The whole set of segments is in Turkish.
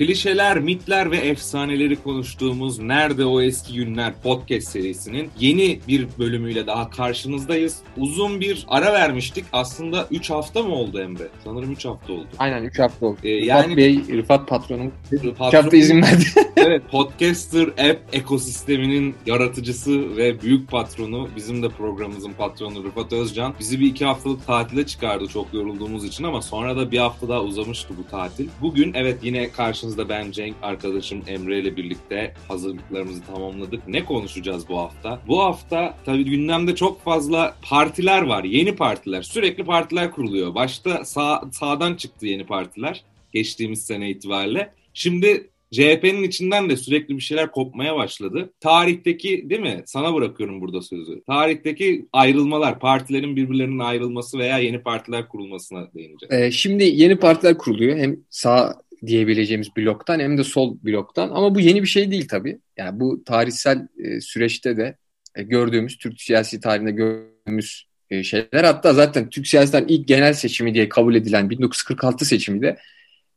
Klişeler, mitler ve efsaneleri konuştuğumuz Nerede O Eski Günler podcast serisinin yeni bir bölümüyle daha karşınızdayız. Uzun bir ara vermiştik. Aslında 3 hafta mı oldu Emre? Sanırım 3 hafta oldu. Aynen 3 hafta oldu. Ee, Rıfat yani Bey, Rıfat patronum 3 patron- hafta izin verdi. evet, Podcaster App ekosisteminin yaratıcısı ve büyük patronu, bizim de programımızın patronu Rıfat Özcan bizi bir iki haftalık tatile çıkardı çok yorulduğumuz için ama sonra da bir hafta daha uzamıştı bu tatil. Bugün evet yine karşınızda ben Cenk, arkadaşım Emre ile birlikte hazırlıklarımızı tamamladık. Ne konuşacağız bu hafta? Bu hafta tabii gündemde çok fazla partiler var, yeni partiler. Sürekli partiler kuruluyor. Başta sağ, sağdan çıktı yeni partiler geçtiğimiz sene itibariyle. Şimdi CHP'nin içinden de sürekli bir şeyler kopmaya başladı. Tarihteki değil mi? Sana bırakıyorum burada sözü. Tarihteki ayrılmalar, partilerin birbirlerinin ayrılması veya yeni partiler kurulmasına değineceğiz. Ee, şimdi yeni partiler kuruluyor. Hem sağ diyebileceğimiz bloktan hem de sol bloktan. Ama bu yeni bir şey değil tabii. Yani bu tarihsel e, süreçte de e, gördüğümüz, Türk siyasi tarihinde gördüğümüz e, şeyler. Hatta zaten Türk siyasetten ilk genel seçimi diye kabul edilen 1946 seçimi de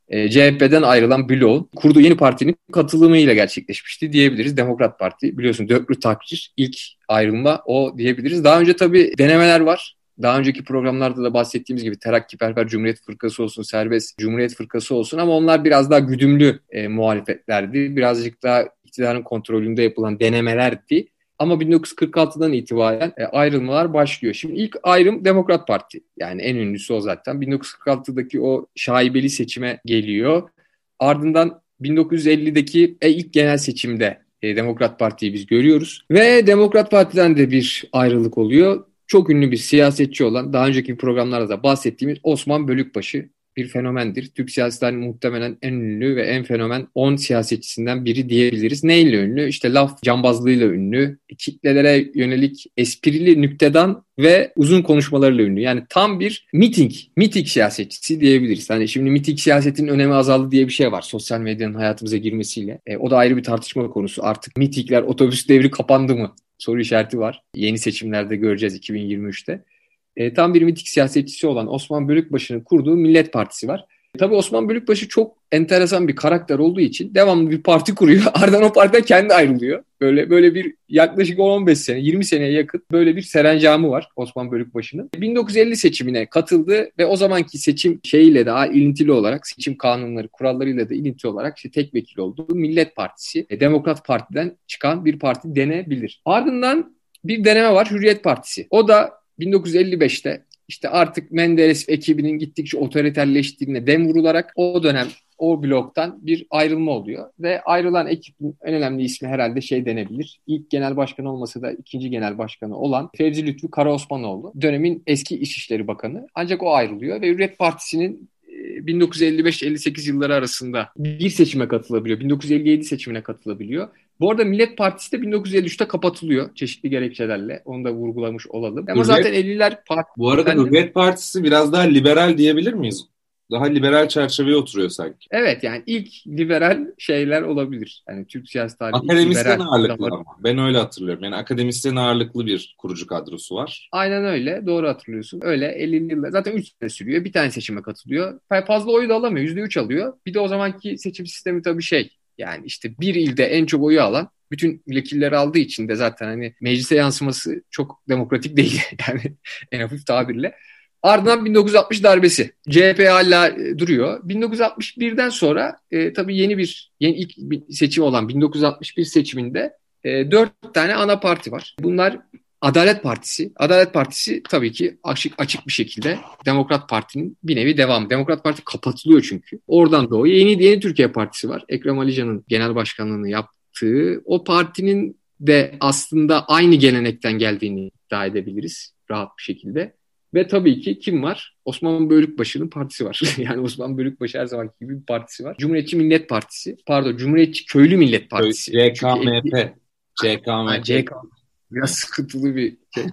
e, CHP'den ayrılan bloğun kurduğu yeni partinin katılımıyla gerçekleşmişti diyebiliriz. Demokrat Parti biliyorsun dörtlü takdir ilk ayrılma o diyebiliriz. Daha önce tabii denemeler var. Daha önceki programlarda da bahsettiğimiz gibi Terakkiperver Cumhuriyet Fırkası olsun, Serbest Cumhuriyet Fırkası olsun ama onlar biraz daha güdümlü e, muhalefetlerdi. Birazcık daha iktidarın kontrolünde yapılan denemelerdi. Ama 1946'dan itibaren e, ayrılmalar başlıyor. Şimdi ilk ayrım Demokrat Parti. Yani en ünlüsü o zaten. 1946'daki o şaibeli seçime geliyor. Ardından 1950'deki e, ilk genel seçimde e, Demokrat Parti'yi biz görüyoruz. Ve Demokrat Parti'den de bir ayrılık oluyor. Çok ünlü bir siyasetçi olan, daha önceki programlarda da bahsettiğimiz Osman Bölükbaşı bir fenomendir. Türk siyasetinin muhtemelen en ünlü ve en fenomen 10 siyasetçisinden biri diyebiliriz. Neyle ünlü? İşte laf cambazlığıyla ünlü, kitlelere yönelik esprili nüktedan ve uzun konuşmalarıyla ünlü. Yani tam bir miting, miting siyasetçisi diyebiliriz. Hani şimdi miting siyasetin önemi azaldı diye bir şey var sosyal medyanın hayatımıza girmesiyle. E, o da ayrı bir tartışma konusu. Artık mitingler, otobüs devri kapandı mı? Soru işareti var. Yeni seçimlerde göreceğiz 2023'te e, tam bir mitik siyasetçisi olan Osman Bölükbaşı'nın kurduğu Millet Partisi var. Tabii Osman Bölükbaşı çok enteresan bir karakter olduğu için devamlı bir parti kuruyor. Ardından o partiden kendi ayrılıyor. Böyle böyle bir yaklaşık 15 sene, 20 seneye yakın böyle bir serencamı var Osman Bölükbaşı'nın. 1950 seçimine katıldı ve o zamanki seçim şeyiyle daha ilintili olarak, seçim kanunları, kurallarıyla da ilintili olarak işte tek vekil oldu. Millet Partisi, e, Demokrat Parti'den çıkan bir parti denebilir. Ardından bir deneme var Hürriyet Partisi. O da 1955'te işte artık Menderes ekibinin gittikçe otoriterleştiğine dem vurularak o dönem o bloktan bir ayrılma oluyor. Ve ayrılan ekibin en önemli ismi herhalde şey denebilir. İlk genel başkan olmasa da ikinci genel başkanı olan Fevzi Lütfü Karaosmanoğlu. Dönemin eski İçişleri Bakanı. Ancak o ayrılıyor ve Hürriyet Partisi'nin 1955-58 yılları arasında bir seçime katılabiliyor. 1957 seçimine katılabiliyor. Bu arada Millet Partisi de 1953'te kapatılıyor çeşitli gerekçelerle. Onu da vurgulamış olalım. Ama Hürriyet- zaten 50'ler parti. Bu arada Efendim? Hürriyet Partisi biraz daha liberal diyebilir miyiz? Daha liberal çerçeveye oturuyor sanki. Evet yani ilk liberal şeyler olabilir. Yani Türk siyasi tarihi Akademisyen ağırlıklı damar- ama. Ben öyle hatırlıyorum. Yani akademisyen ağırlıklı bir kurucu kadrosu var. Aynen öyle. Doğru hatırlıyorsun. Öyle 50'li yıllar. Zaten 3 sene sürüyor. Bir tane seçime katılıyor. Fazla oyu da alamıyor. %3 alıyor. Bir de o zamanki seçim sistemi tabii şey. Yani işte bir ilde en çok oyu alan bütün vekilleri aldığı için de zaten hani meclise yansıması çok demokratik değil. Yani en hafif tabirle. Ardından 1960 darbesi. CHP hala e, duruyor. 1961'den sonra e, tabii yeni bir yeni ilk seçim olan 1961 seçiminde e, dört tane ana parti var. Bunlar Adalet Partisi. Adalet Partisi tabii ki açık açık bir şekilde Demokrat Parti'nin bir nevi devamı. Demokrat Parti kapatılıyor çünkü. Oradan doğuyor. Yeni Yeni Türkiye Partisi var. Ekrem Ali genel başkanlığını yaptığı. O partinin de aslında aynı gelenekten geldiğini iddia edebiliriz rahat bir şekilde. Ve tabii ki kim var? Osman Bölükbaşı'nın partisi var. yani Osman Bölükbaşı her zamanki gibi bir partisi var. Cumhuriyetçi Millet Partisi. Pardon Cumhuriyetçi Köylü Millet Partisi. Çünkü- CKMP. CKMP. Biraz sıkıntılı bir şey.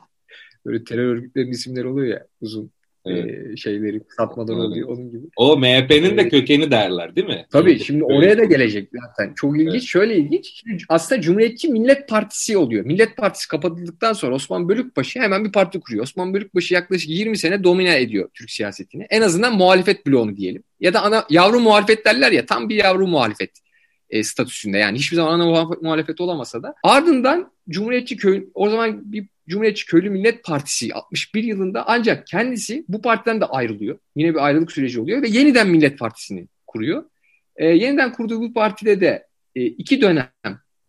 Böyle terör örgütlerinin isimleri oluyor ya uzun Evet. e, şeyleri satmadan Evet. oluyor onun gibi. O MHP'nin de Evet. kökeni derler değil mi? Tabii Evet. şimdi oraya da gelecek zaten. Çok ilginç. Evet. Şöyle ilginç. Aslında Cumhuriyetçi Millet Partisi oluyor. Millet Partisi kapatıldıktan sonra Osman Bölükbaşı hemen bir parti kuruyor. Osman Bölükbaşı yaklaşık 20 sene domine ediyor Türk siyasetini. En azından muhalefet bloğunu diyelim. ya da ana yavru muhalefet derler ya tam bir yavru muhalefet e, statüsünde. Yani hiçbir zaman ana muhalefet olamasa da. Ardından Cumhuriyetçi köy o zaman bir Cumhuriyetçi Köylü Millet Partisi 61 yılında ancak kendisi bu partiden de ayrılıyor. Yine bir ayrılık süreci oluyor ve yeniden Millet Partisi'ni kuruyor. E, yeniden kurduğu bu partide de e, iki dönem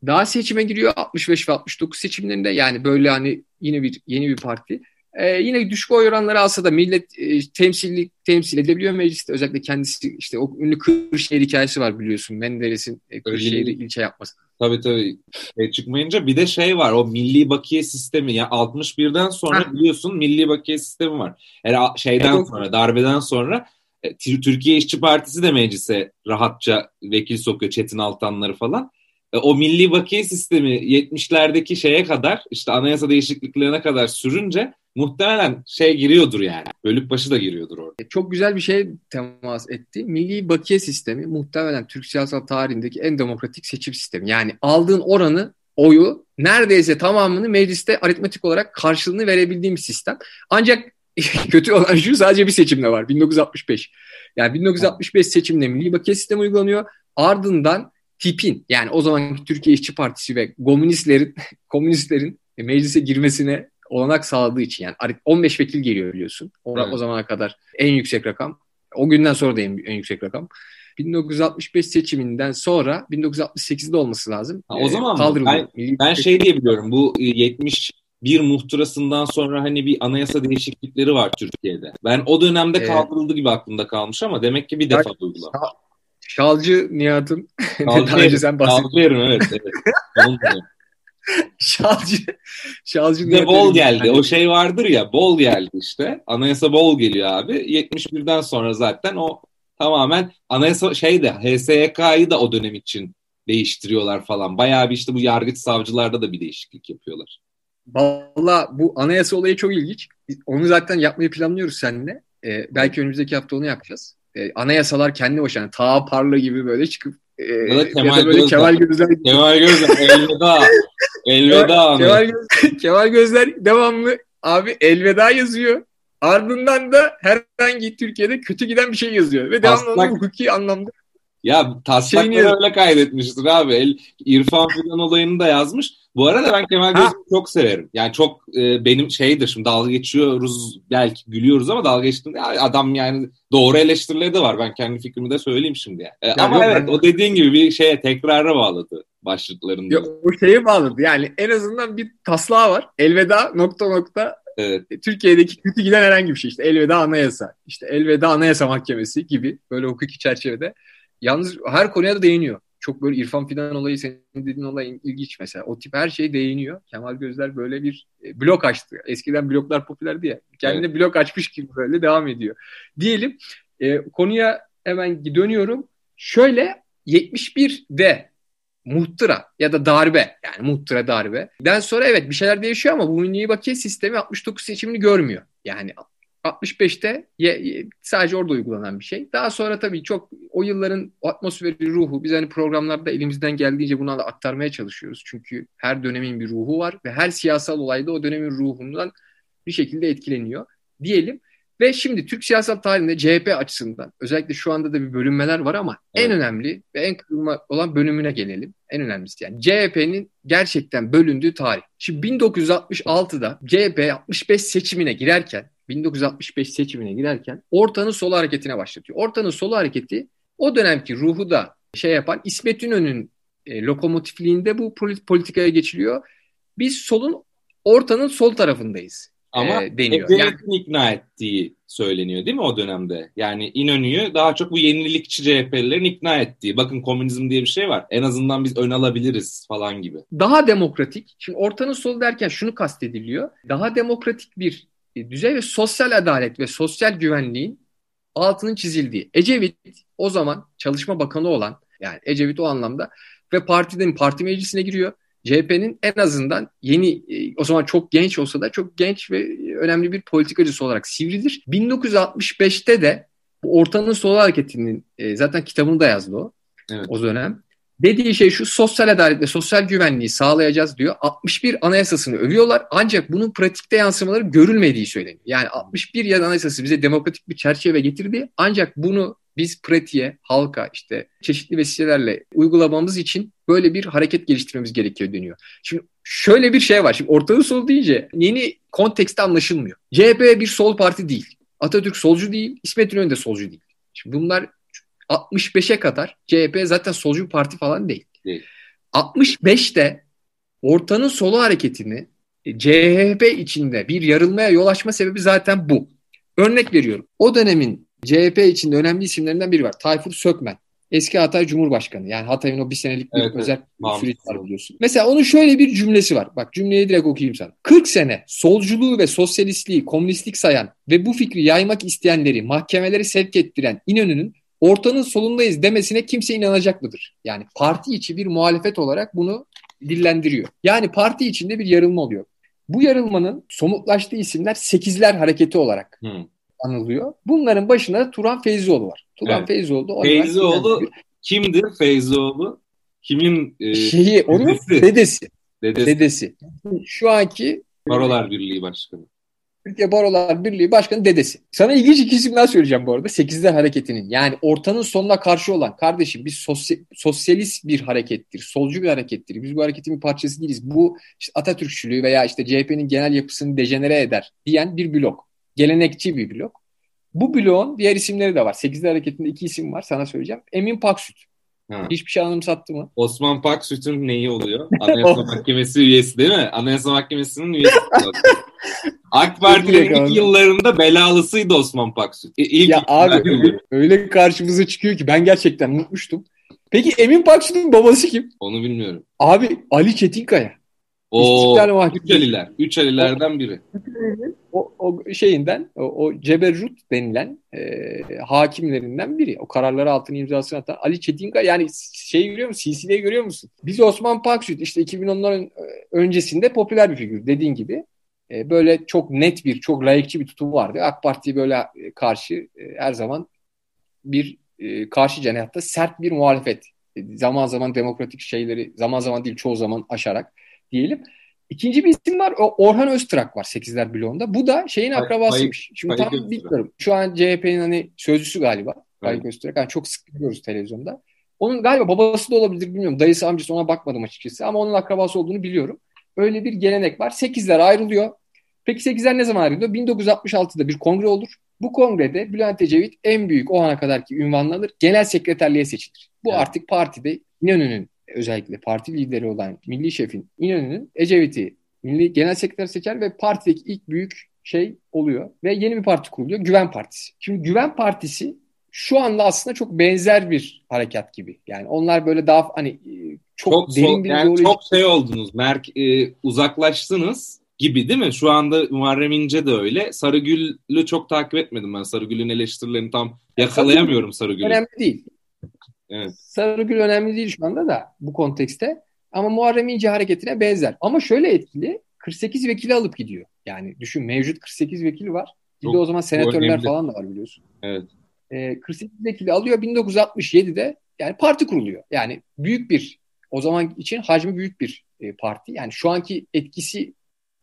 daha seçime giriyor 65 ve 69 seçimlerinde yani böyle hani yine bir yeni bir parti. Ee, yine düşük oy oranları alsa da millet e, temsillik temsil edebiliyor mecliste. Özellikle kendisi işte o ünlü Kırşehir hikayesi var biliyorsun. Menderes'in e, Kırşehir'i ilçe yapması. Tabii tabii. E, çıkmayınca bir de şey var o milli bakiye sistemi. Yani 61'den sonra ha. biliyorsun milli bakiye sistemi var. Yani şeyden evet, sonra darbeden sonra e, Türkiye İşçi Partisi de meclise rahatça vekil sokuyor Çetin Altanları falan. E, o milli bakiye sistemi 70'lerdeki şeye kadar işte anayasa değişikliklerine kadar sürünce muhtemelen şey giriyordur yani. Bölük başı da giriyordur orada. E, çok güzel bir şey temas etti. Milli bakiye sistemi muhtemelen Türk siyasal tarihindeki en demokratik seçim sistemi. Yani aldığın oranı oyu neredeyse tamamını mecliste aritmetik olarak karşılığını verebildiğim bir sistem. Ancak kötü olan şu sadece bir seçimde var. 1965. Yani 1965 seçimde milli bakiye sistemi uygulanıyor. Ardından tipin yani o zamanki Türkiye İşçi Partisi ve komünistlerin komünistlerin meclise girmesine olanak sağladığı için yani 15 vekil geliyor biliyorsun. O, evet. o zamana kadar en yüksek rakam. O günden sonra da en, en yüksek rakam. 1965 seçiminden sonra 1968'de olması lazım. Ha, o zaman ee, ben, ben şey diyebiliyorum bu 70 e, bir muhtırasından sonra hani bir anayasa değişiklikleri var Türkiye'de. Ben o dönemde kaldırıldı gibi aklımda kalmış ama demek ki bir defa uygulanmış. Şalcı Nihat'ın Şalcı yerim, sen Şalcı yerim evet. evet. şalcı şalcı bir bol geldi. O şey vardır ya bol geldi işte. Anayasa bol geliyor abi. 71'den sonra zaten o tamamen anayasa şey de HSYK'yı da o dönem için değiştiriyorlar falan. Bayağı bir işte bu yargıç savcılarda da bir değişiklik yapıyorlar. Valla bu anayasa olayı çok ilginç. Onu zaten yapmayı planlıyoruz seninle. Ee, belki önümüzdeki hafta onu yapacağız e, anayasalar kendi başına yani, ta parla gibi böyle çıkıp e, ya da Kemal, ya da böyle Kemal Gözler Kemal Gözler elveda elveda Kemal, Gözler, Kemal Gözler devamlı abi elveda yazıyor. Ardından da herhangi Türkiye'de kötü giden bir şey yazıyor. Ve devamlı Aslak, hukuki anlamda ya taslakları öyle kaydetmiştir abi. El, İrfan Fidan olayını da yazmış. Bu arada ben Kemal Gözüm'ü çok severim. Yani çok e, benim şeydir şimdi dalga geçiyoruz belki gülüyoruz ama dalga geçtiğinde adam yani doğru eleştirileri de var. Ben kendi fikrimi de söyleyeyim şimdi yani. E, ya ama yok, evet ben... o dediğin gibi bir şeye tekrara bağladı başlıklarında. Yok, o şeye bağladı. Yani en azından bir taslağı var. Elveda nokta nokta Evet. E, Türkiye'deki kötü giden herhangi bir şey işte elveda anayasa, işte elveda anayasa mahkemesi gibi böyle hukuki çerçevede. Yalnız her konuya da değiniyor çok böyle İrfan Fidan olayı senin dediğin olay ilginç mesela. O tip her şey değiniyor. Kemal Gözler böyle bir e, blok açtı. Eskiden bloklar popülerdi ya. Kendine evet. blok açmış gibi böyle devam ediyor. Diyelim e, konuya hemen dönüyorum. Şöyle 71'de muhtıra ya da darbe yani muhtıra darbe. Den sonra evet bir şeyler değişiyor ama bu milli bakiye sistemi 69 seçimini görmüyor. Yani 65'te sadece orada uygulanan bir şey. Daha sonra tabii çok o yılların atmosferi, ruhu biz hani programlarda elimizden geldiğince bunu da aktarmaya çalışıyoruz. Çünkü her dönemin bir ruhu var ve her siyasal olayda o dönemin ruhundan bir şekilde etkileniyor diyelim. Ve şimdi Türk siyasal tarihinde CHP açısından özellikle şu anda da bir bölünmeler var ama evet. en önemli ve en kırılma olan bölümüne gelelim. En önemlisi yani CHP'nin gerçekten bölündüğü tarih. Şimdi 1966'da CHP 65 seçimine girerken 1965 seçimine girerken ortanın solu hareketine başlatıyor. Ortanın solu hareketi o dönemki ruhu da şey yapan İsmet İnönü'nün e, lokomotifliğinde bu politikaya geçiliyor. Biz solun ortanın sol tarafındayız. Ama e, deniyor. yani, ikna ettiği söyleniyor değil mi o dönemde? Yani İnönü'yü daha çok bu yenilikçi CHP'lilerin ikna ettiği. Bakın komünizm diye bir şey var. En azından biz ön alabiliriz falan gibi. Daha demokratik. Şimdi ortanın solu derken şunu kastediliyor. Daha demokratik bir e, düzey ve sosyal adalet ve sosyal güvenliğin altının çizildiği. Ecevit o zaman Çalışma Bakanı olan yani Ecevit o anlamda ve partinin parti meclisine giriyor. CHP'nin en azından yeni e, o zaman çok genç olsa da çok genç ve önemli bir politikacısı olarak sivridir. 1965'te de bu ortanın sol hareketinin e, zaten kitabını da yazdı o. Evet. O dönem. Dediği şey şu sosyal adalet ve sosyal güvenliği sağlayacağız diyor. 61 anayasasını övüyorlar ancak bunun pratikte yansımaları görülmediği söyleniyor. Yani 61 ya anayasası bize demokratik bir çerçeve getirdi ancak bunu biz pratiğe, halka işte çeşitli vesilelerle uygulamamız için böyle bir hareket geliştirmemiz gerekiyor deniyor. Şimdi şöyle bir şey var. Şimdi ortalığı sol deyince yeni kontekste anlaşılmıyor. CHP bir sol parti değil. Atatürk solcu değil. İsmet İnönü de solcu değil. Şimdi bunlar 65'e kadar CHP zaten solcu bir parti falan değil. değil. 65'te ortanın solu hareketini e, CHP içinde bir yarılmaya yol açma sebebi zaten bu. Örnek veriyorum. O dönemin CHP içinde önemli isimlerinden biri var. Tayfur Sökmen. Eski Hatay Cumhurbaşkanı. Yani Hatay'ın o bir senelik bir evet, özel evet. süreç var biliyorsun. Mesela onun şöyle bir cümlesi var. Bak cümleyi direkt okuyayım sana. 40 sene solculuğu ve sosyalistliği komünistlik sayan ve bu fikri yaymak isteyenleri mahkemeleri sevk ettiren İnönü'nün ortanın solundayız demesine kimse inanacak mıdır? Yani parti içi bir muhalefet olarak bunu dillendiriyor. Yani parti içinde bir yarılma oluyor. Bu yarılmanın somutlaştığı isimler Sekizler Hareketi olarak hmm. anılıyor. Bunların başında da Turan Feyzioğlu var. Turan evet. Feyzioğlu Feyzioğlu kimdir Feyzioğlu? Kimin e, şeyi onun dedesi. dedesi. Dedesi. dedesi. Şu anki Barolar Birliği Başkanı. Türkiye Barolar Birliği Başkanı dedesi. Sana ilginç iki isim daha söyleyeceğim bu arada. Sekizler hareketinin yani ortanın sonuna karşı olan kardeşim biz sosy sosyalist bir harekettir, solcu bir harekettir. Biz bu hareketin bir parçası değiliz. Bu işte Atatürkçülüğü veya işte CHP'nin genel yapısını dejenere eder diyen bir blok. Gelenekçi bir blok. Bu bloğun diğer isimleri de var. Sekizler hareketinde iki isim var sana söyleyeceğim. Emin Paksüt. Ha. Hiçbir şey anımsattı mı? Osman Paksüt'ün neyi oluyor? Anayasa Mahkemesi üyesi değil mi? Anayasa Mahkemesi'nin üyesi. AK Parti'nin ilk yıllarında belalısıydı Osman Paksüt. E, ilk ya abi öyle, öyle karşımıza çıkıyor ki ben gerçekten unutmuştum. Peki Emin Paksüt'ün babası kim? Onu bilmiyorum. Abi Ali Çetinkaya. O üç Aliler. Üç Alilerden biri. O, o şeyinden, o, o Ceberrut denilen e, hakimlerinden biri. O kararları altına imzasını atan Ali Çetinkaya yani şey görüyor musun? CC'de görüyor musun? Biz Osman Paksüt işte 2010'ların öncesinde popüler bir figür dediğin gibi. E, böyle çok net bir, çok layıkçı bir tutum vardı. AK Parti böyle e, karşı e, her zaman bir karşı cenahta sert bir muhalefet. Zaman zaman demokratik şeyleri, zaman zaman değil çoğu zaman aşarak diyelim. İkinci bir isim var. O Orhan Öztrak var 8'ler bloğunda. Bu da şeyin akrabasıymış. Şimdi tam bilmiyorum. Şu an CHP'nin hani sözcüsü galiba. Faik Öztrak. Yani çok sık görüyoruz televizyonda. Onun galiba babası da olabilir bilmiyorum. Dayısı amcası ona bakmadım açıkçası. Ama onun akrabası olduğunu biliyorum. Öyle bir gelenek var. 8'ler ayrılıyor. Peki 8'ler ne zaman ayrılıyor? 1966'da bir kongre olur. Bu kongrede Bülent Ecevit en büyük o ana kadarki ünvanlanır. Genel sekreterliğe seçilir. Bu evet. artık partide İnönü'nün özellikle parti lideri olan milli şefin İnönü'nün Ecevit'i milli genel sekreter seçer ve partideki ilk büyük şey oluyor. Ve yeni bir parti kuruluyor. Güven Partisi. Şimdi Güven Partisi şu anda aslında çok benzer bir harekat gibi. Yani onlar böyle daha hani çok, çok derin bir yani ideoloji... çok şey oldunuz. Merk e, uzaklaştınız gibi değil mi? Şu anda Muharrem İnce de öyle. Sarıgül'ü çok takip etmedim ben. Sarıgül'ün eleştirilerini tam yakalayamıyorum Sarıgül'ü. Önemli değil. Evet. Sarıgül önemli değil şu anda da bu kontekste. Ama Muharrem İnce hareketine benzer. Ama şöyle etkili 48 vekili alıp gidiyor. Yani düşün mevcut 48 vekili var. Bir de o zaman senatörler falan da var biliyorsun. Evet. Ee, 48 vekili alıyor 1967'de yani parti kuruluyor. Yani büyük bir o zaman için hacmi büyük bir e, parti. Yani şu anki etkisi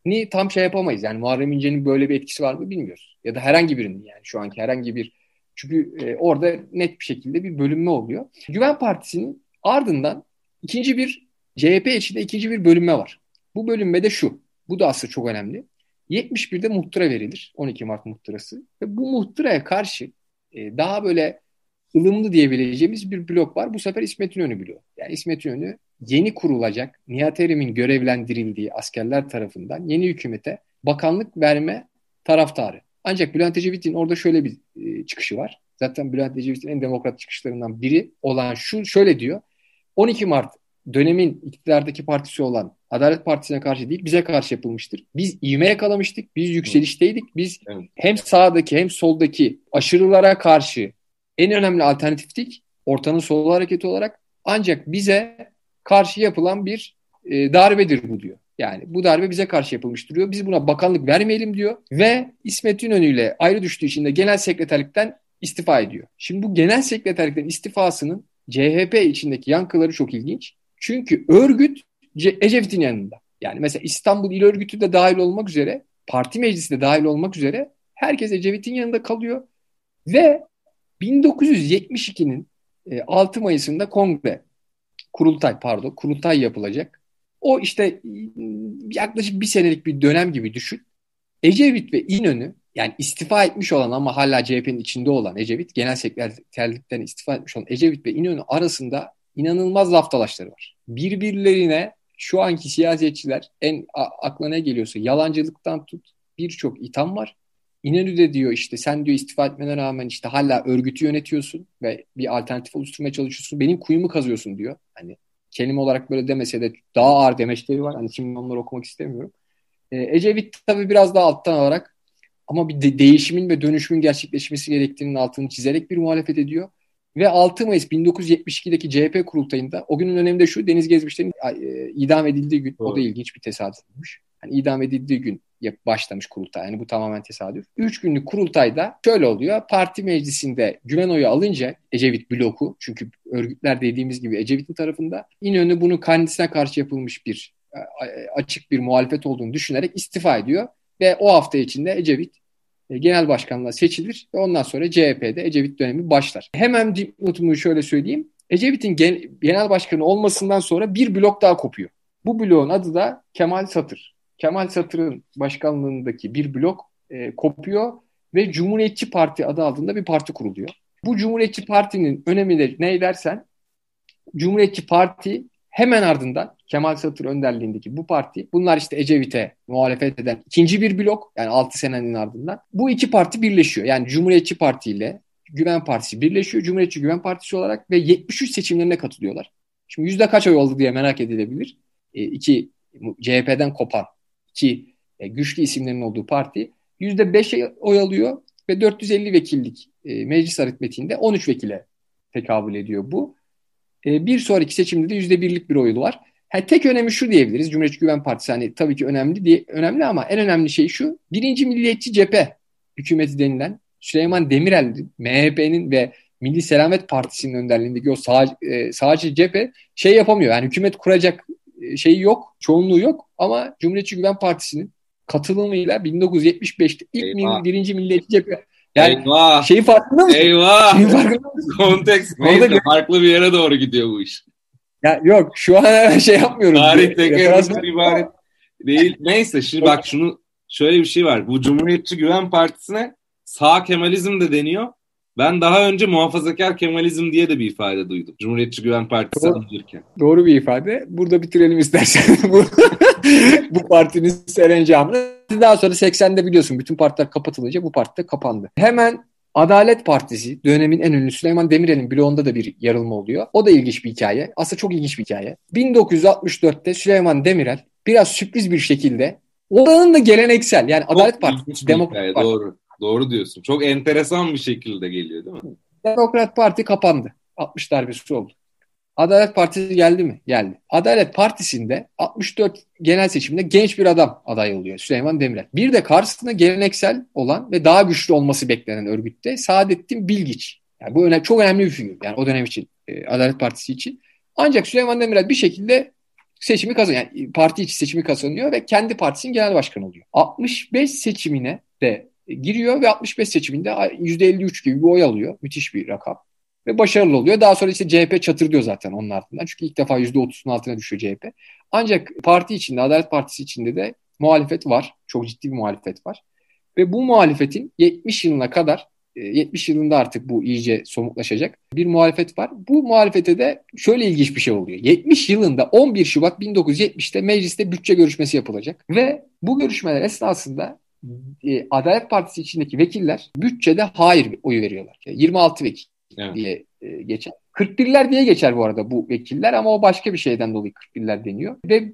ni tam şey yapamayız. Yani Muharrem İnce'nin böyle bir etkisi var mı bilmiyoruz. Ya da herhangi birinin yani şu anki herhangi bir çünkü e, orada net bir şekilde bir bölünme oluyor. Güven Partisi'nin ardından ikinci bir CHP içinde ikinci bir bölünme var. Bu bölünme de şu. Bu da aslında çok önemli. 71'de muhtıra verilir. 12 Mart muhtırası. Ve bu muhtıraya karşı e, daha böyle ılımlı diyebileceğimiz bir blok var. Bu sefer İsmet İnönü bloğu. Yani İsmet İnönü yeni kurulacak Nihat Erim'in görevlendirildiği askerler tarafından yeni hükümete bakanlık verme taraftarı. Ancak Bülent Ecevit'in orada şöyle bir e, çıkışı var. Zaten Bülent Ecevit'in en demokrat çıkışlarından biri olan şu şöyle diyor. 12 Mart dönemin iktidardaki partisi olan Adalet Partisi'ne karşı değil bize karşı yapılmıştır. Biz ivme yakalamıştık. Biz yükselişteydik. Biz evet. hem sağdaki hem soldaki aşırılara karşı en önemli alternatiftik. Ortanın sol hareketi olarak. Ancak bize karşı yapılan bir e, darbedir bu diyor. Yani bu darbe bize karşı yapılmış duruyor. Biz buna bakanlık vermeyelim diyor ve İsmet İnönü ile ayrı düştüğü için de genel sekreterlikten istifa ediyor. Şimdi bu genel sekreterlikten istifasının CHP içindeki yankıları çok ilginç. Çünkü örgüt Ecevit'in yanında. Yani mesela İstanbul İl Örgütü de dahil olmak üzere, parti meclisi de dahil olmak üzere herkes Ecevit'in yanında kalıyor ve 1972'nin 6 Mayıs'ında kongre, kurultay pardon, kurultay yapılacak. O işte yaklaşık bir senelik bir dönem gibi düşün. Ecevit ve İnönü yani istifa etmiş olan ama hala CHP'nin içinde olan Ecevit, genel sekreterlikten istifa etmiş olan Ecevit ve İnönü arasında inanılmaz laf dalaşları var. Birbirlerine şu anki siyasetçiler en aklına geliyorsa yalancılıktan tut birçok itham var. İnönü de diyor işte sen diyor istifa etmene rağmen işte hala örgütü yönetiyorsun ve bir alternatif oluşturmaya çalışıyorsun. Benim kuyumu kazıyorsun diyor. Hani kelime olarak böyle demese de daha ağır demeçleri var. Hani şimdi onları okumak istemiyorum. Ee, Ecevit tabii biraz daha alttan alarak ama bir de değişimin ve dönüşümün gerçekleşmesi gerektiğinin altını çizerek bir muhalefet ediyor. Ve 6 Mayıs 1972'deki CHP kurultayında o günün öneminde şu Deniz Gezmişler'in e, idam edildiği gün. Doğru. O da ilginç bir tesadüfmüş. Yani idam edildiği gün başlamış kurultay. Yani bu tamamen tesadüf. Üç günlük kurultayda şöyle oluyor. Parti meclisinde güven oyu alınca Ecevit bloku çünkü örgütler dediğimiz gibi Ecevit'in tarafında İnönü bunu kendisine karşı yapılmış bir e, açık bir muhalefet olduğunu düşünerek istifa ediyor. Ve o hafta içinde Ecevit e, genel başkanlığa seçilir ve ondan sonra CHP'de Ecevit dönemi başlar. Hemen dipnotumu şöyle söyleyeyim. Ecevit'in genel başkanı olmasından sonra bir blok daha kopuyor. Bu bloğun adı da Kemal Satır. Kemal Satır'ın başkanlığındaki bir blok e, kopuyor ve Cumhuriyetçi Parti adı altında bir parti kuruluyor. Bu Cumhuriyetçi Parti'nin önemi de ne dersen Cumhuriyetçi Parti hemen ardından Kemal Satır önderliğindeki bu parti bunlar işte Ecevit'e muhalefet eden ikinci bir blok yani 6 senenin ardından bu iki parti birleşiyor. Yani Cumhuriyetçi Parti ile Güven Partisi birleşiyor. Cumhuriyetçi Güven Partisi olarak ve 73 seçimlerine katılıyorlar. Şimdi yüzde kaç oy oldu diye merak edilebilir. E, iki CHP'den kopan iki e, güçlü isimlerin olduğu parti yüzde beş oy alıyor ve 450 vekillik e, meclis aritmetiğinde 13 vekile tekabül ediyor bu. E, bir sonraki seçimde de yüzde birlik bir oylu var. Ha, tek önemi şu diyebiliriz. Cumhuriyetçi Güven Partisi hani tabii ki önemli diye önemli ama en önemli şey şu. Birinci Milliyetçi Cephe hükümeti denilen Süleyman Demirel MHP'nin ve Milli Selamet Partisi'nin önderliğindeki o sağ, e, sağcı cephe şey yapamıyor. Yani hükümet kuracak şeyi yok, çoğunluğu yok ama Cumhuriyetçi Güven Partisi'nin katılımıyla 1975'te ilk Eyvah. birinci milliyetçi cephe yani Eyvah. şeyi farkında mısın? Eyvah. Şeyi farkında mısın? Konteks neyse farklı bir yere doğru gidiyor bu iş. Ya yok şu an şey yapmıyorum. Tarih tekerrürden ibaret değil. Neyse şimdi bak şunu şöyle bir şey var. Bu Cumhuriyetçi Güven Partisi'ne sağ Kemalizm de deniyor. Ben daha önce muhafazakar Kemalizm diye de bir ifade duydum. Cumhuriyetçi Güven Partisi doğru, anılırken. Doğru bir ifade. Burada bitirelim istersen bu, bu partinin serencamını. Daha sonra 80'de biliyorsun bütün partiler kapatılınca bu parti de kapandı. Hemen Adalet Partisi dönemin en ünlü Süleyman Demirel'in bloğunda da bir yarılma oluyor. O da ilginç bir hikaye. Aslında çok ilginç bir hikaye. 1964'te Süleyman Demirel biraz sürpriz bir şekilde oranın da geleneksel yani Adalet Partisi, Demokrat Parti. Doğru. Doğru diyorsun. Çok enteresan bir şekilde geliyor değil mi? Demokrat Parti kapandı. 60 darbesi oldu. Adalet Partisi geldi mi? Geldi. Adalet Partisi'nde 64 genel seçimde genç bir adam aday oluyor. Süleyman Demirel. Bir de karşısında geleneksel olan ve daha güçlü olması beklenen örgütte Saadettin Bilgiç. Yani bu önemli, çok önemli bir figür. Yani o dönem için, e, Adalet Partisi için. Ancak Süleyman Demirel bir şekilde seçimi kazanıyor. Yani parti içi seçimi kazanıyor ve kendi partisinin genel başkanı oluyor. 65 seçimine de giriyor ve 65 seçiminde %53 gibi bir oy alıyor. Müthiş bir rakam. Ve başarılı oluyor. Daha sonra işte CHP çatır zaten onun ardından. Çünkü ilk defa %30'un altına düşüyor CHP. Ancak parti içinde, Adalet Partisi içinde de muhalefet var. Çok ciddi bir muhalefet var. Ve bu muhalefetin 70 yılına kadar 70 e, yılında artık bu iyice somutlaşacak bir muhalefet var. Bu muhalefete de şöyle ilginç bir şey oluyor. 70 yılında 11 Şubat 1970'te mecliste bütçe görüşmesi yapılacak ve bu görüşmeler esnasında e, Adalet Partisi içindeki vekiller bütçede hayır oyu veriyorlar. 26 vekil evet. diye e, geçer. 41'ler diye geçer bu arada bu vekiller ama o başka bir şeyden dolayı 41'ler deniyor. Ve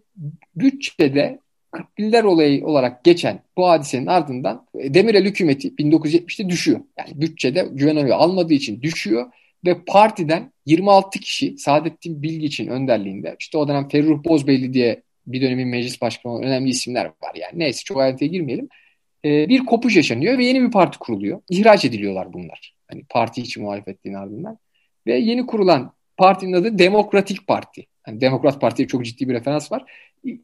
bütçede 41'ler olayı olarak geçen bu hadisenin ardından e, Demirel hükümeti 1970'te düşüyor. Yani bütçede güven oyu almadığı için düşüyor ve partiden 26 kişi Saadettin Bilgiç'in önderliğinde işte o dönem Ferruh Bozbeyli diye bir dönemin meclis başkanı olan önemli isimler var yani. Neyse çok ayrıntıya girmeyelim. Ee, bir kopuş yaşanıyor ve yeni bir parti kuruluyor. İhraç ediliyorlar bunlar. Hani parti içi muhalefetliğin ardından. Ve yeni kurulan partinin adı Demokratik Parti. Yani Demokrat Parti'ye çok ciddi bir referans var.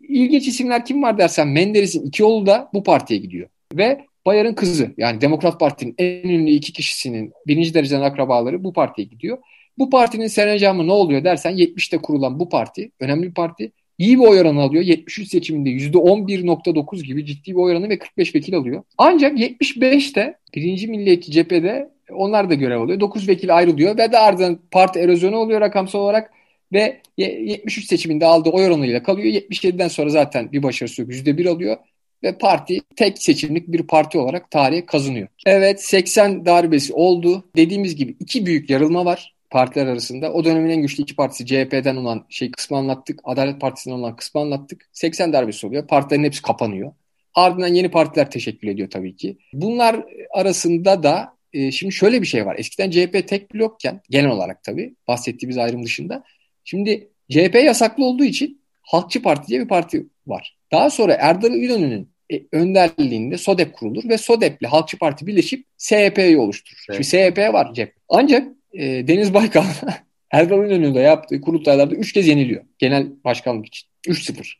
İlginç isimler kim var dersen Menderes'in iki oğlu da bu partiye gidiyor. Ve Bayar'ın kızı yani Demokrat Parti'nin en ünlü iki kişisinin birinci dereceden akrabaları bu partiye gidiyor. Bu partinin senecamı ne oluyor dersen 70'te kurulan bu parti önemli bir parti. İyi bir oy oranı alıyor. 73 seçiminde %11.9 gibi ciddi bir oy oranı ve 45 vekil alıyor. Ancak 75'te birinci milliyetçi cephede onlar da görev alıyor. 9 vekil ayrılıyor ve de ardından parti erozyonu oluyor rakamsal olarak ve 73 seçiminde aldığı oy oranıyla kalıyor. 77'den sonra zaten bir başarısı yok. %1 alıyor ve parti tek seçimlik bir parti olarak tarihe kazanıyor. Evet 80 darbesi oldu. Dediğimiz gibi iki büyük yarılma var partiler arasında. O dönemin en güçlü iki partisi CHP'den olan şey kısmı anlattık. Adalet Partisi'nden olan kısmı anlattık. 80 darbesi oluyor. Partilerin hepsi kapanıyor. Ardından yeni partiler teşekkül ediyor tabii ki. Bunlar arasında da e, şimdi şöyle bir şey var. Eskiden CHP tek blokken genel olarak tabii bahsettiğimiz ayrım dışında. Şimdi CHP yasaklı olduğu için Halkçı Parti diye bir parti var. Daha sonra Erdal İnönü'nün e, önderliğinde SODEP kurulur ve SODEP ile Halkçı Parti birleşip SHP'yi oluşturur. Evet. Şimdi SHP var cep. Ancak e, Deniz Baykal Erdal İnönü'nde yaptığı kurultaylarda 3 kez yeniliyor. Genel başkanlık için. 3-0.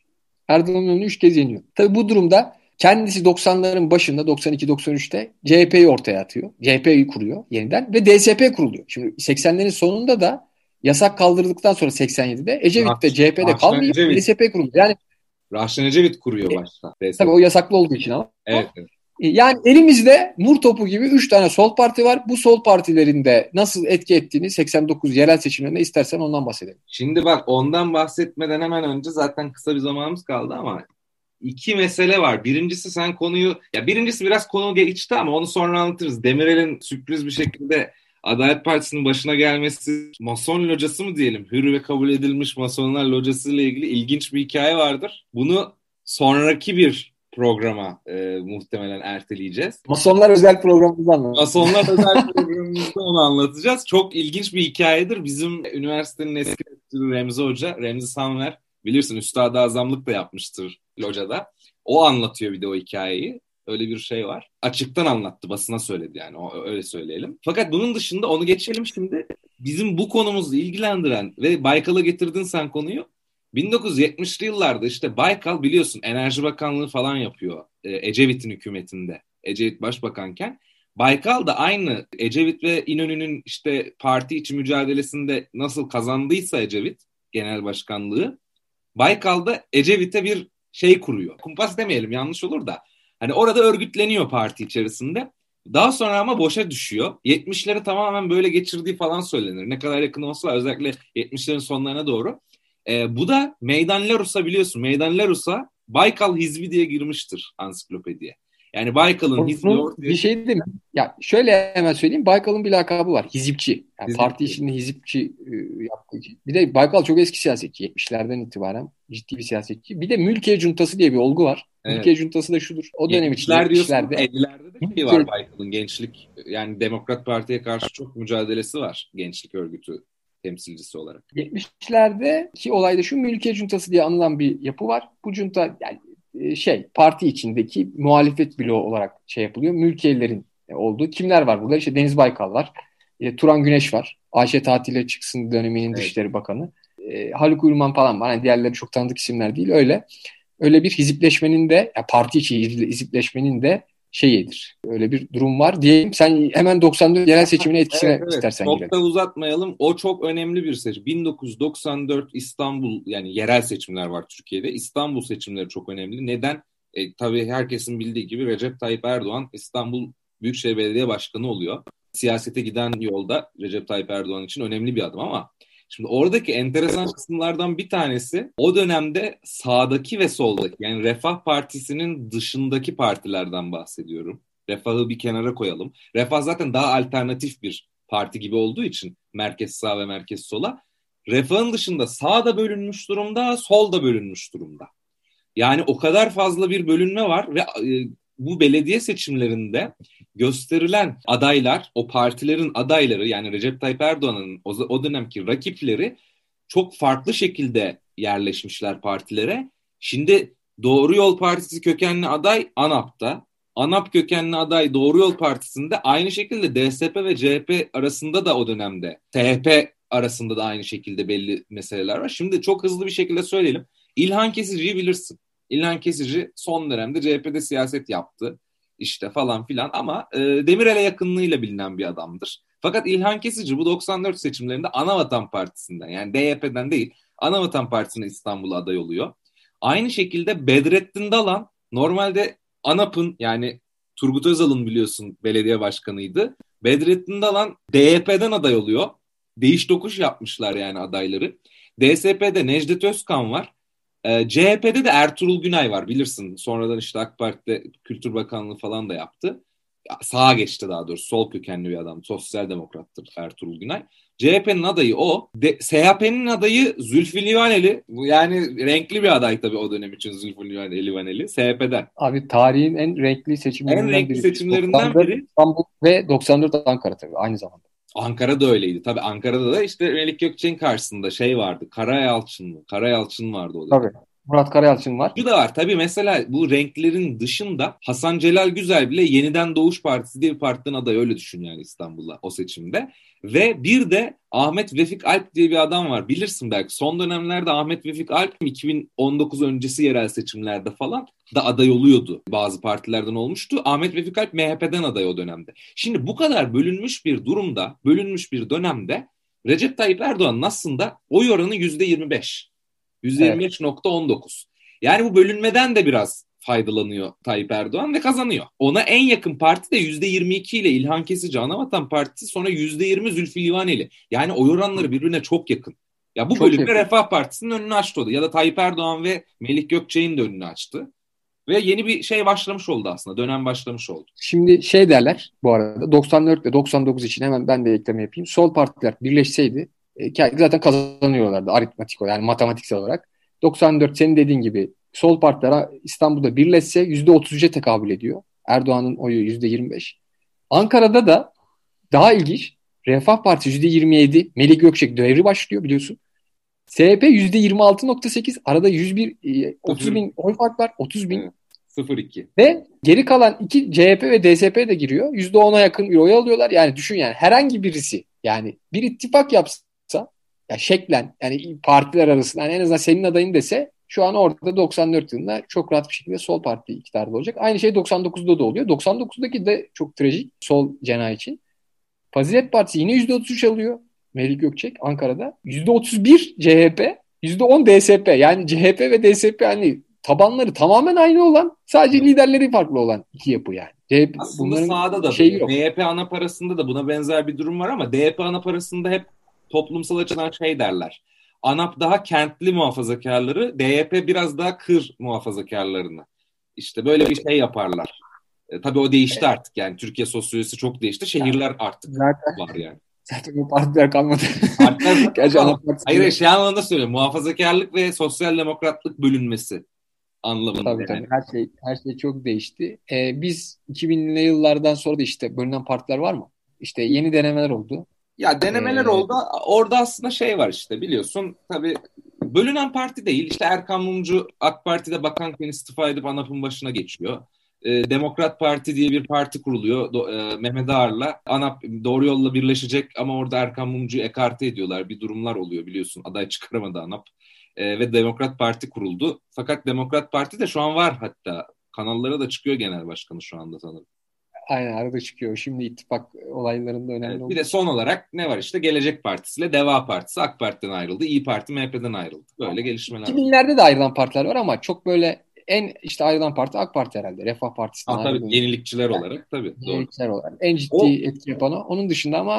Erdal İnönü 3 kez yeniyor. Tabii bu durumda kendisi 90'ların başında 92-93'te CHP'yi ortaya atıyor. CHP'yi kuruyor yeniden ve DSP kuruluyor. Şimdi 80'lerin sonunda da yasak kaldırıldıktan sonra 87'de Ecevit de CHP'de kalmayıp DSP kuruluyor. Yani Raşen Ecevit kuruyor e, başta. DSP. Tabii o yasaklı olduğu için ama. Evet. evet. Yani elimizde nur topu gibi 3 tane sol parti var. Bu sol partilerin de nasıl etki ettiğini 89 yerel seçimlerinde istersen ondan bahsedelim. Şimdi bak ondan bahsetmeden hemen önce zaten kısa bir zamanımız kaldı ama iki mesele var. Birincisi sen konuyu ya birincisi biraz konu geçti ama onu sonra anlatırız. Demirel'in sürpriz bir şekilde Adalet Partisi'nin başına gelmesi Mason locası mı diyelim? Hür ve kabul edilmiş Masonlar locası ile ilgili ilginç bir hikaye vardır. Bunu sonraki bir programa e, muhtemelen erteleyeceğiz. Masonlar özel programımızda anlatacağız. Masonlar özel programımızda onu anlatacağız. Çok ilginç bir hikayedir. Bizim üniversitenin eski rektörü Remzi Hoca, Remzi Sanver bilirsin Üstad-ı Azamlık da yapmıştır locada. O anlatıyor bir de o hikayeyi. Öyle bir şey var. Açıktan anlattı, basına söyledi yani. O, öyle söyleyelim. Fakat bunun dışında onu geçelim şimdi. Bizim bu konumuzla ilgilendiren ve Baykal'a getirdin sen konuyu. 1970'li yıllarda işte Baykal biliyorsun Enerji Bakanlığı falan yapıyor e, Ecevit'in hükümetinde. Ecevit başbakanken. Baykal da aynı Ecevit ve İnönü'nün işte parti içi mücadelesinde nasıl kazandıysa Ecevit genel başkanlığı Baykal da Ecevit'e bir şey kuruyor. Kumpas demeyelim yanlış olur da. Hani orada örgütleniyor parti içerisinde. Daha sonra ama boşa düşüyor. 70'leri tamamen böyle geçirdiği falan söylenir. Ne kadar yakın olsa özellikle 70'lerin sonlarına doğru. E, bu da Meydan Larus'a biliyorsun. Meydan Larus'a Baykal Hizbi diye girmiştir ansiklopediye. Yani Baykal'ın hizbi ortaya... Bir şey değil mi? Ya şöyle hemen söyleyeyim. Baykal'ın bir lakabı var. Hizipçi. Yani hizipçi. parti içinde hizipçi e, yaptığı için. Bir de Baykal çok eski siyasetçi. 70'lerden itibaren ciddi bir siyasetçi. Bir de mülkiye cuntası diye bir olgu var. Evet. Mülkiye cuntası da şudur. O dönem içinde 70'lerde 50'lerde de şey var Baykal'ın gençlik yani Demokrat Parti'ye karşı çok mücadelesi var gençlik örgütü temsilcisi olarak. 70'lerde ki olayda şu mülkiye cuntası diye anılan bir yapı var. Bu junta yani e, şey parti içindeki muhalefet bloğu olarak şey yapılıyor. Mülkiyelerin olduğu kimler var burada? İşte Deniz Baykal var. E, Turan Güneş var. Ayşe tatile çıksın döneminin evet. Dışişleri Bakanı. E, Haluk Uyurman falan var. Yani diğerleri çok tanıdık isimler değil. Öyle öyle bir hizipleşmenin de parti içi hizipleşmenin de şeyidir. Öyle bir durum var. Diyeyim sen hemen 94 yerel seçimine etkisine evet, evet. istersen Çok girelim. da uzatmayalım. O çok önemli bir seçim. 1994 İstanbul yani yerel seçimler var Türkiye'de. İstanbul seçimleri çok önemli. Neden? E, tabii herkesin bildiği gibi Recep Tayyip Erdoğan İstanbul Büyükşehir Belediye Başkanı oluyor. Siyasete giden yolda Recep Tayyip Erdoğan için önemli bir adım ama Şimdi oradaki enteresan kısımlardan bir tanesi o dönemde sağdaki ve soldaki yani Refah Partisi'nin dışındaki partilerden bahsediyorum. Refah'ı bir kenara koyalım. Refah zaten daha alternatif bir parti gibi olduğu için merkez sağ ve merkez sola. Refah'ın dışında sağ da bölünmüş durumda, sol da bölünmüş durumda. Yani o kadar fazla bir bölünme var ve e, bu belediye seçimlerinde gösterilen adaylar, o partilerin adayları yani Recep Tayyip Erdoğan'ın o, o dönemki rakipleri çok farklı şekilde yerleşmişler partilere. Şimdi Doğru Yol Partisi kökenli aday ANAP'ta, ANAP kökenli aday Doğru Yol Partisi'nde aynı şekilde DSP ve CHP arasında da o dönemde THP arasında da aynı şekilde belli meseleler var. Şimdi çok hızlı bir şekilde söyleyelim. İlhan Kesici'yi bilirsin. İlhan Kesici son dönemde CHP'de siyaset yaptı. işte falan filan ama e, Demirel'e yakınlığıyla bilinen bir adamdır. Fakat İlhan Kesici bu 94 seçimlerinde Anavatan Partisi'nden yani DYP'den değil Anavatan Partisi'ne İstanbul'a aday oluyor. Aynı şekilde Bedrettin Dalan normalde ANAP'ın yani Turgut Özal'ın biliyorsun belediye başkanıydı. Bedrettin Dalan DYP'den aday oluyor. Değiş tokuş yapmışlar yani adayları. DSP'de Necdet Özkan var. E, CHP'de de Ertuğrul Günay var bilirsin. Sonradan işte AK Parti'de Kültür Bakanlığı falan da yaptı. Sağa geçti daha doğrusu. Sol kökenli bir adam. Sosyal demokrattır Ertuğrul Günay. CHP'nin adayı o. De, SHP'nin adayı Zülfü Livaneli. Yani renkli bir aday tabii o dönem için Zülfü Livaneli. SHP'den. Abi tarihin en renkli seçimlerinden en renkli biri. seçimlerinden biri. İstanbul ve 94 Ankara tabii aynı zamanda. Ankara da öyleydi. Tabii Ankara'da da işte Melik Gökçek'in karşısında şey vardı. Karayalçın mı? Karayalçın vardı o dönem. Tabii. Murat Karayalçın var. Bu da var. Tabii mesela bu renklerin dışında Hasan Celal Güzel bile Yeniden Doğuş Partisi diye bir partinin adayı öyle düşün yani İstanbul'da o seçimde. Ve bir de Ahmet Vefik Alp diye bir adam var. Bilirsin belki. Son dönemlerde Ahmet Vefik Alp 2019 öncesi yerel seçimlerde falan da aday oluyordu. Bazı partilerden olmuştu. Ahmet Vefik Alp MHP'den aday o dönemde. Şimdi bu kadar bölünmüş bir durumda, bölünmüş bir dönemde Recep Tayyip Erdoğan'ın aslında oy oranı %25. %25.19. Evet. Yani bu bölünmeden de biraz faydalanıyor Tayyip Erdoğan ve kazanıyor. Ona en yakın parti de %22 ile İlhan Kesici Anavatan Partisi sonra %20 Zülfü Livaneli. Yani oy oranları birbirine çok yakın. Ya bu çok bölümde yakın. Refah Partisi'nin önünü açtı o da. Ya da Tayyip Erdoğan ve Melih Gökçek'in de önünü açtı. Ve yeni bir şey başlamış oldu aslında. Dönem başlamış oldu. Şimdi şey derler bu arada 94 ile 99 için hemen ben de ekleme yapayım. Sol partiler birleşseydi e, zaten kazanıyorlardı aritmatik olarak yani matematiksel olarak. 94 senin dediğin gibi sol partiler İstanbul'da birleşse %33'e tekabül ediyor. Erdoğan'ın oyu %25. Ankara'da da daha ilginç Refah Partisi %27 Melih Gökçek devri başlıyor biliyorsun. CHP %26.8 arada 101 30 e, bin oy fark var 30 bin. 0-2. Ve geri kalan iki CHP ve DSP de giriyor. %10'a yakın bir oy alıyorlar. Yani düşün yani herhangi birisi yani bir ittifak yapsa ya şeklen yani partiler arasında yani en azından senin adayın dese şu an orada 94 yılında çok rahat bir şekilde sol parti iktidarda olacak. Aynı şey 99'da da oluyor. 99'daki de çok trajik sol cenah için. Fazilet Partisi yine %33 alıyor. Melih Gökçek Ankara'da. %31 CHP, %10 DSP. Yani CHP ve DSP hani tabanları tamamen aynı olan sadece liderleri farklı olan iki yapı yani. CHP, Aslında sağda da şey yok. DYP ana parasında da buna benzer bir durum var ama DYP ana parasında hep toplumsal açıdan şey derler. ANAP daha kentli muhafazakarları, DYP biraz daha kır muhafazakarlarını. İşte böyle bir şey yaparlar. E, tabii o değişti artık yani Türkiye sosyolojisi çok değişti. Şehirler artık zaten, var yani. Zaten bu partiler kalmadı. Partiler Gerçi ANAP partisi Hayır şey anlamında söylüyorum. Muhafazakarlık ve sosyal demokratlık bölünmesi anlamında. Tabii yani. tabii her şey her şey çok değişti. Ee, biz 2000'li yıllardan sonra da işte bölünen partiler var mı? İşte yeni denemeler oldu. Ya denemeler ee... oldu. Orada aslında şey var işte biliyorsun tabii bölünen parti değil. İşte Erkan Mumcu AK Parti'de bakanken istifa edip ANAP'ın başına geçiyor. Ee, Demokrat Parti diye bir parti kuruluyor Do, e, Mehmet Ağar'la. ANAP doğru yolla birleşecek ama orada Erkan Mumcu'yu ekarte ediyorlar. Bir durumlar oluyor biliyorsun. Aday çıkaramadı ANAP. E, ve Demokrat Parti kuruldu. Fakat Demokrat Parti de şu an var hatta. Kanallara da çıkıyor genel başkanı şu anda sanırım. Aynen arada çıkıyor. Şimdi ittifak olaylarında önemli evet, Bir de son olarak ne var işte Gelecek Partisi ile Deva Partisi AK Parti'den ayrıldı. İyi Parti MHP'den ayrıldı. Böyle gelişmeler 2000'lerde de ayrılan partiler var ama çok böyle en işte ayrılan parti AK Parti herhalde. Refah Partisi'nden ha, tabii, Yenilikçiler yani, olarak tabii. Yenilikçiler doğru. olarak. En ciddi o, etki yapan o. Onun dışında ama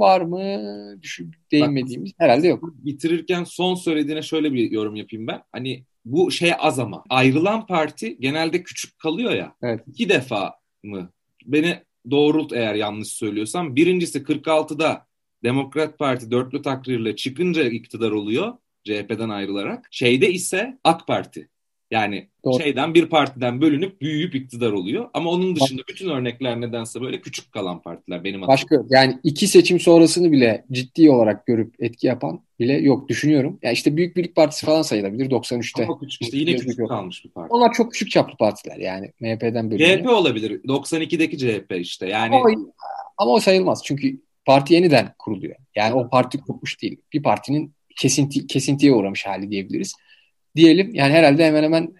var mı düşün, değinmediğimiz bak, herhalde yok. Bitirirken son söylediğine şöyle bir yorum yapayım ben. Hani bu şey az ama ayrılan parti genelde küçük kalıyor ya. Evet. İki defa mı? Beni doğrult eğer yanlış söylüyorsam. Birincisi 46'da Demokrat Parti dörtlü takrirle çıkınca iktidar oluyor. CHP'den ayrılarak. Şeyde ise AK Parti. Yani Doğru. şeyden bir partiden bölünüp büyüyüp iktidar oluyor. Ama onun dışında bütün örnekler nedense böyle küçük kalan partiler benim adım. Başka yani iki seçim sonrasını bile ciddi olarak görüp etki yapan bile yok düşünüyorum. Ya yani işte Büyük Birlik Partisi falan sayılabilir 93'te. Ama küçük, işte yine küçük yok. kalmış bir parti. Onlar çok küçük çaplı partiler yani MHP'den bölünüyor. CHP olabilir. 92'deki CHP işte. Yani ama, ama o sayılmaz. Çünkü parti yeniden kuruluyor. Yani o parti kopmuş değil. Bir partinin kesinti, kesintiye uğramış hali diyebiliriz diyelim. Yani herhalde hemen hemen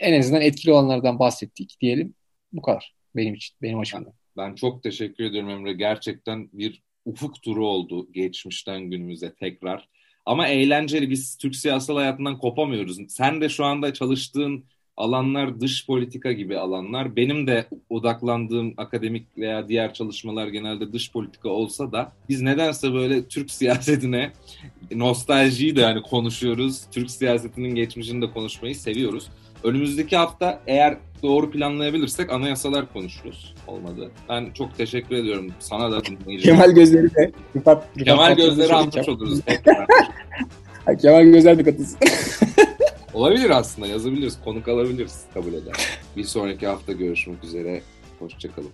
en azından etkili olanlardan bahsettik diyelim. Bu kadar benim için, benim açımdan. Ben çok teşekkür ediyorum Emre. Gerçekten bir ufuk turu oldu geçmişten günümüze tekrar. Ama eğlenceli. Biz Türk siyasal hayatından kopamıyoruz. Sen de şu anda çalıştığın alanlar dış politika gibi alanlar. Benim de odaklandığım akademik veya diğer çalışmalar genelde dış politika olsa da biz nedense böyle Türk siyasetine nostaljiyi de yani konuşuyoruz. Türk siyasetinin geçmişini de konuşmayı seviyoruz. Önümüzdeki hafta eğer doğru planlayabilirsek anayasalar konuşuruz. Olmadı. Ben çok teşekkür ediyorum sana da. Kemal Gözleri de. Rıfat, Kemal Gözleri almış oluruz. Kemal Gözler de katılsın. Olabilir aslında yazabiliriz. Konuk alabiliriz kabul eder. Bir sonraki hafta görüşmek üzere. Hoşçakalın.